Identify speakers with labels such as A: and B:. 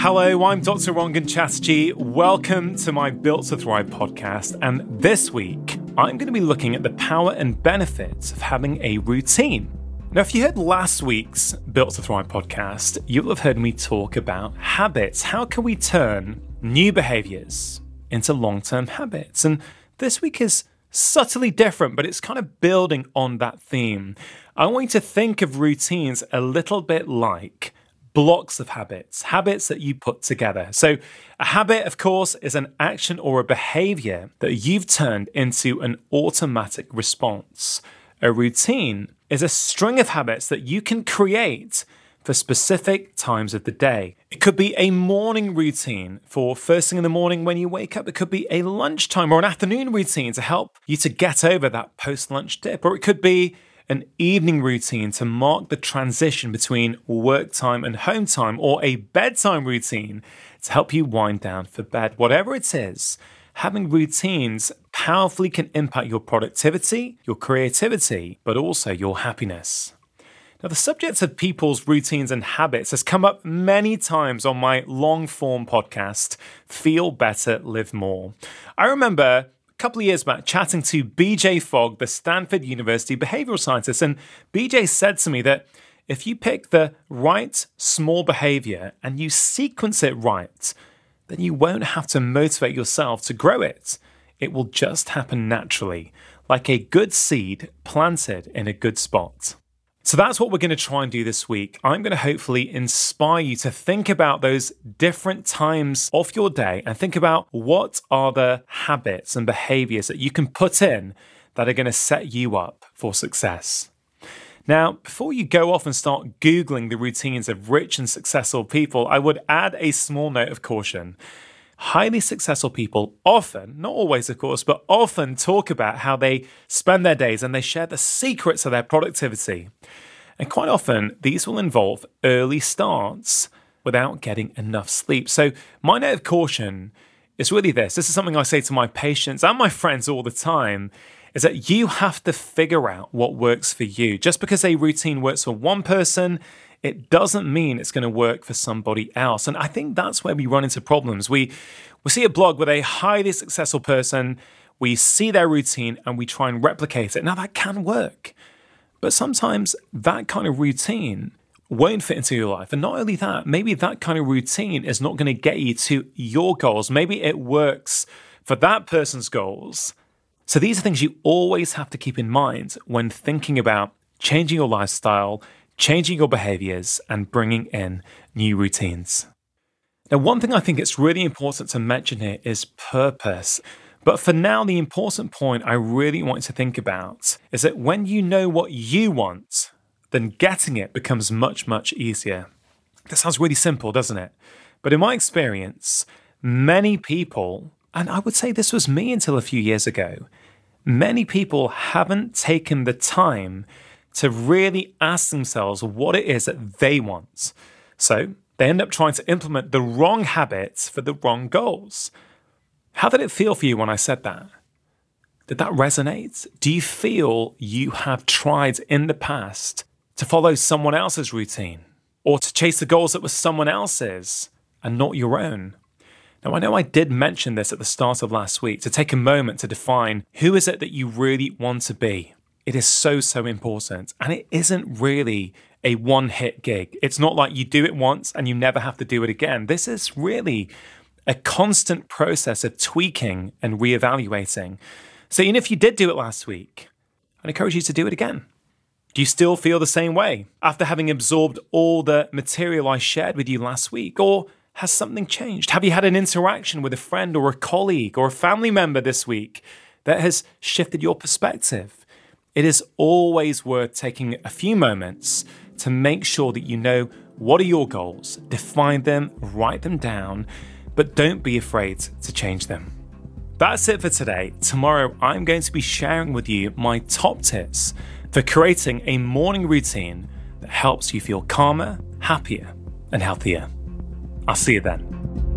A: Hello, I'm Dr. Rangan Chatterjee. Welcome to my Built to Thrive podcast. And this week, I'm going to be looking at the power and benefits of having a routine. Now, if you heard last week's Built to Thrive podcast, you'll have heard me talk about habits. How can we turn new behaviors into long term habits? And this week is subtly different, but it's kind of building on that theme. I want you to think of routines a little bit like blocks of habits, habits that you put together. So, a habit, of course, is an action or a behavior that you've turned into an automatic response. A routine is a string of habits that you can create for specific times of the day. It could be a morning routine for first thing in the morning when you wake up. It could be a lunchtime or an afternoon routine to help you to get over that post lunch dip. Or it could be an evening routine to mark the transition between work time and home time, or a bedtime routine to help you wind down for bed. Whatever it is, having routines powerfully can impact your productivity, your creativity, but also your happiness. Now, the subject of people's routines and habits has come up many times on my long form podcast, Feel Better, Live More. I remember couple of years back chatting to BJ Fogg, the Stanford University behavioral scientist. And BJ said to me that if you pick the right small behavior and you sequence it right, then you won't have to motivate yourself to grow it. It will just happen naturally, like a good seed planted in a good spot. So that's what we're going to try and do this week. I'm going to hopefully inspire you to think about those different times of your day and think about what are the habits and behaviors that you can put in that are going to set you up for success. Now, before you go off and start Googling the routines of rich and successful people, I would add a small note of caution. Highly successful people often, not always, of course, but often talk about how they spend their days and they share the secrets of their productivity. And quite often, these will involve early starts without getting enough sleep. So, my note of caution is really this this is something I say to my patients and my friends all the time is that you have to figure out what works for you. Just because a routine works for one person, it doesn't mean it's going to work for somebody else. And I think that's where we run into problems. We we see a blog with a highly successful person, we see their routine and we try and replicate it. Now that can work. But sometimes that kind of routine won't fit into your life. And not only that, maybe that kind of routine is not going to get you to your goals. Maybe it works for that person's goals. So these are things you always have to keep in mind when thinking about changing your lifestyle, changing your behaviors, and bringing in new routines. Now, one thing I think it's really important to mention here is purpose. But for now, the important point I really want you to think about is that when you know what you want, then getting it becomes much, much easier. That sounds really simple, doesn't it? But in my experience, many people, and I would say this was me until a few years ago, many people haven't taken the time to really ask themselves what it is that they want. So they end up trying to implement the wrong habits for the wrong goals. How did it feel for you when I said that? Did that resonate? Do you feel you have tried in the past to follow someone else's routine or to chase the goals that were someone else's and not your own? Now, I know I did mention this at the start of last week to take a moment to define who is it that you really want to be. It is so, so important. And it isn't really a one hit gig. It's not like you do it once and you never have to do it again. This is really a constant process of tweaking and reevaluating. So, even if you did do it last week, I'd encourage you to do it again. Do you still feel the same way after having absorbed all the material I shared with you last week? Or has something changed? Have you had an interaction with a friend or a colleague or a family member this week that has shifted your perspective? It is always worth taking a few moments to make sure that you know what are your goals, define them, write them down, but don't be afraid to change them. That's it for today. Tomorrow, I'm going to be sharing with you my top tips for creating a morning routine that helps you feel calmer, happier, and healthier. I'll see you then.